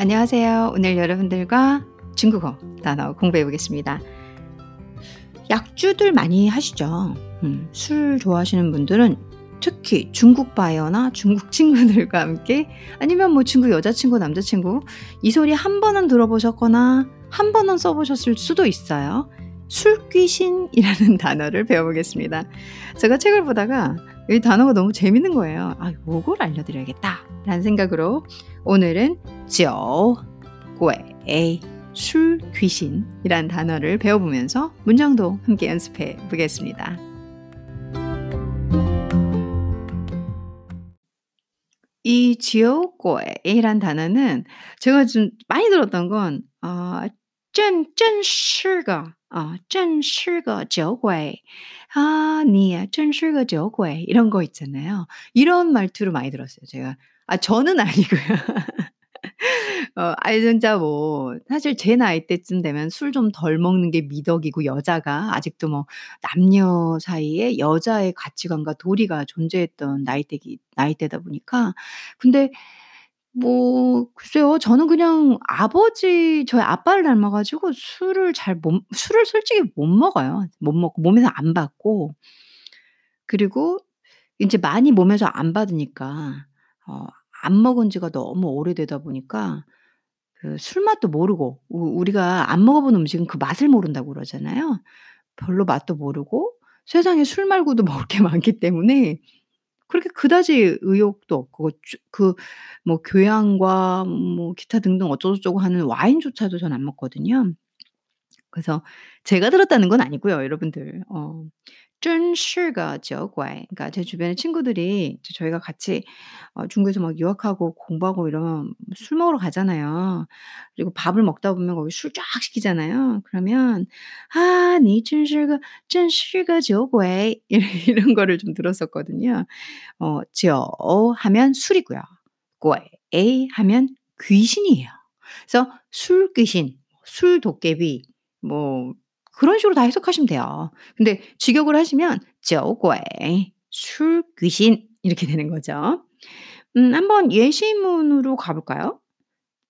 안녕하세요. 오늘 여러분들과 중국어 단어 공부해 보겠습니다. 약주들 많이 하시죠? 음, 술 좋아하시는 분들은 특히 중국 바이어나 중국 친구들과 함께 아니면 뭐 중국 여자친구, 남자친구 이 소리 한 번은 들어보셨거나 한 번은 써보셨을 수도 있어요. 술귀신이라는 단어를 배워보겠습니다. 제가 책을 보다가 이 단어가 너무 재밌는 거예요. 아, 요걸 알려드려야겠다. 라는 생각으로 오늘은 저, 꾀, 술 귀신이란 단어를 배워보면서 문장도 함께 연습해 보겠습니다. 이 지옥고에란 단어는 제가 좀 많이 들었던 건 어, 真真是个 어, 真是个酒鬼 아, 你真是个酒鬼 이런 거 있잖아요. 이런 말투로 많이 들었어요. 제가 아 저는 아니고요. 어 아이 진짜 뭐 사실 제 나이 때쯤 되면 술 좀 덜 먹는 게 미덕이고 여자가 아직도 뭐 남녀 사이에 여자의 가치관과 도리가 존재했던 나이대기 나이대다 보니까 근데 뭐 글쎄요. 저는 그냥 아버지 저희 아빠를 닮아 가지고 술을 잘 못 술을 솔직히 못 먹어요. 못 먹고 몸에서 안 받고 그리고 인제 많이 몸에서 안 받으니까 어 안 먹은 지가 너무 오래되다 보니까 그 술 맛도 모르고 우 우리가 안 먹어 본 음식은 그 맛을 모른다고 그러잖아요. 별로 맛도 모르고 세상에 술 말고도 먹을 게 많기 때문에 그렇게 그다지 의욕도 없고 그 뭐 교양과 뭐 기타 등등 어쩌고저쩌고 하는 와인조차도 전 안 먹거든요. 그래서 제가 들었다는 건 아니고요, 여러분들. 어 真是个酒鬼 그러니까 제 주변에 친구들이 저희가 같이 어 중국에서 막 유학하고 공부하고 이러면 술 먹으러 가잖아요. 그리고 밥을 먹다 보면 거기 술 쫙 시키잖아요. 그러면 "아, 你真是个真是个酒鬼." 이런 거를 좀 들었었거든요. 어, 酒 하면 술이고요. 鬼 하면 귀신이에요. 그래서 술 귀신, 술 도깨비 뭐 그런 식으로 다 해석하시면 돼요. 근데 직역을 하시면 저괴, 술 귀신 이렇게 되는 거죠. 음, 한번 예시문으로 가볼까요?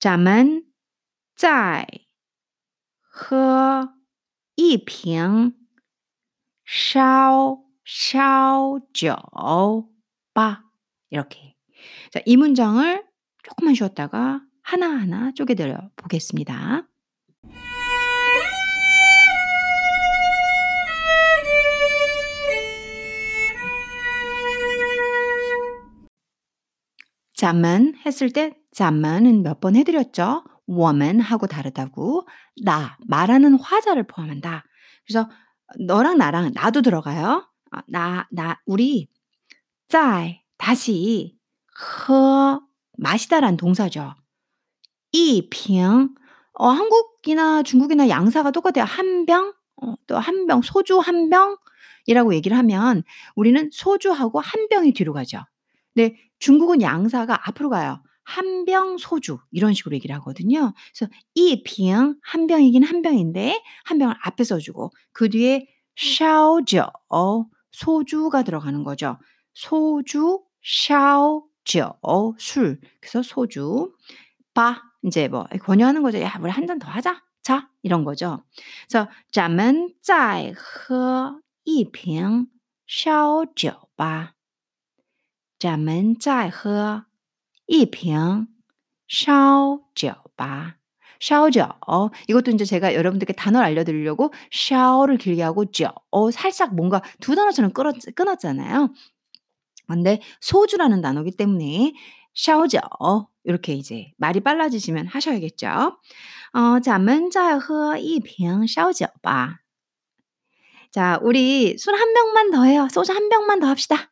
자만 짜이 허一瓶 샤오샤오저바 이렇게 자, 이 문장을 조금만 쉬었다가 하나하나 쪼개들어 보겠습니다. 잠만 했을 때 잠만은 몇 번 해드렸죠. woman 하고 다르다고 나 말하는 화자를 포함한다. 그래서 너랑 나랑 나도 들어가요. 아, 나, 나, 우리 在 다시 喝 마시다란 동사죠. 이병 어, 한국이나 중국이나 양사가 똑같아요. 한 병, 어, 또한 병, 소주 한 병이라고 얘기를 하면 우리는 소주하고 한 병이 뒤로 가죠. 근데 중국은 양사가 앞으로 가요. 한 병 소주 이런 식으로 얘기를 하거든요. 그래서 이병 한 병이긴 한 병인데 한 병을 앞에 써주고 그 뒤에 샤오저 소주가 들어가는 거죠. 소주 샤오저 술 그래서 소주 바 이제 뭐 권유하는 거죠. 야 우리 한 잔 더 하자. 자 이런 거죠. 그래서 咱们再喝一瓶烧酒吧。 咱们再喝一瓶烧酒吧。烧酒 이것도 이제 제가 여러분들께 단어를 알려드리려고 샤오를 길게 하고 죠 살짝 뭔가 두 단어처럼 끊었, 끊었잖아요. 근데 소주라는 단어기 때문에 샤오죠 이렇게 이제 말이 빨라지시면 하셔야겠죠. 어, 咱们再喝一瓶烧酒吧. 자, 우리 술 한 병만 더 해요. 소주 한 병만 더 합시다.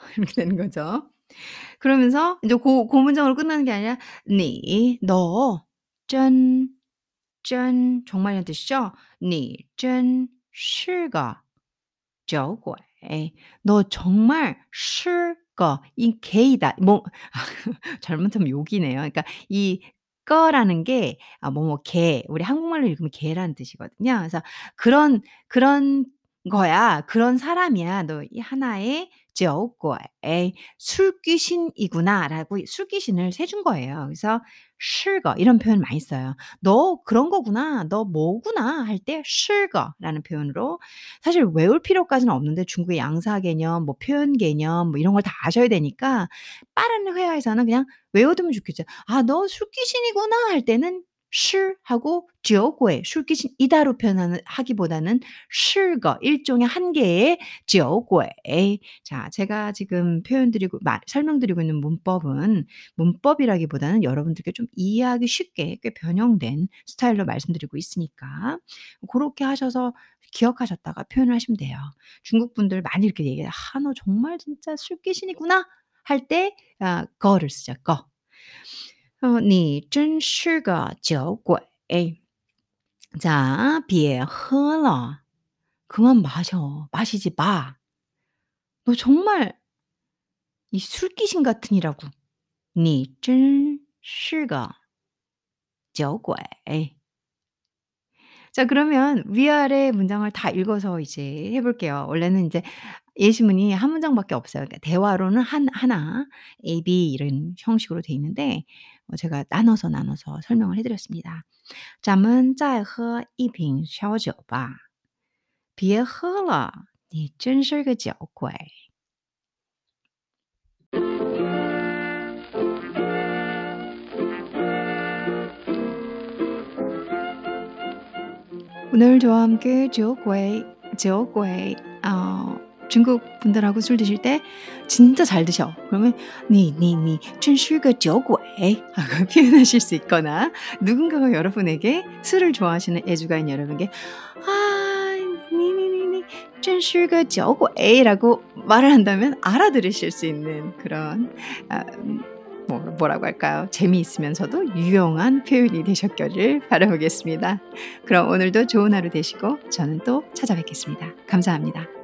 이렇게 되는 거죠. 그러면서 이제 고, 고문장으로 끝나는 게 아니라 니, 너, 쩐, 쩐 정말이란 뜻이죠. 니, 쩐, 실거, 저괴. 너 정말 실거, 이 게이다. 뭐 잘못하면 욕이네요. 그러니까 이 거라는 게, 아, 뭐, 뭐, 개. 우리 한국말로 읽으면 개라는 뜻이거든요. 그래서 그런, 그런 거야. 그런 사람이야. 너 이 하나의 저거의 술귀신이구나라고 술귀신을 세준 거예요. 그래서 실거 이런 표현 많이 써요. 너 그런 거구나. 너 뭐구나 할 때 실거라는 표현으로 사실 외울 필요까지는 없는데 중국의 양사 개념, 뭐 표현 개념 뭐 이런 걸 다 아셔야 되니까 빠른 회화에서는 그냥 외워두면 좋겠죠. 아, 너 술귀신이구나 할 때는 시하고 지오고에 술귀신 이다로 표현하기보다는 실거 일종의 한계의 지오고에 자 제가 지금 표현드리고 말, 설명드리고 있는 문법은 문법이라기보다는 여러분들께 좀 이해하기 쉽게 꽤 변형된 스타일로 말씀드리고 있으니까 그렇게 하셔서 기억하셨다가 표현을 하시면 돼요. 중국 분들 많이 이렇게 얘기해요. 아너 정말 진짜 술귀신이구나 할 때 아, 거를 쓰죠. 거. 어, 你真是个酒鬼. 자, 别喝了. 그만 마셔. 마시지 마. 너 정말 이 술귀신 같으니라고. 你真是个酒鬼. 자, 그러면 위아래 문장을 다 읽어서 이제 해 볼게요. 원래는 인제 예시문이 한 문장밖에 없어요. 그러니까 대화로는 한 하나 A, B 이런 형식으로 돼 있는데 어 제가 나눠서 나눠서 설명을 해 드렸습니다. 咱们再喝一瓶小酒吧.别喝了,你真是个酒鬼. 오늘 저와 함께 酒鬼,酒鬼 어 중국 분들하고 술 드실 때 진짜 잘 드셔. 그러면 니니니 춘슈가 저괴 하고 표현하실 수 있거나 누군가가 여러분에게 술을 좋아하시는 애주가인 여러분께 아 니니니니 춘슈가 저괴라고 말을 한다면 알아들으실 수 있는 그런 아, 음, 뭐, 라고 할까요? 재미있으면서도 유용한 표현이 되셨기를 바라보겠습니다. 그럼 오늘도 좋은 하루 되시고 저는 또 찾아뵙겠습니다. 감사합니다.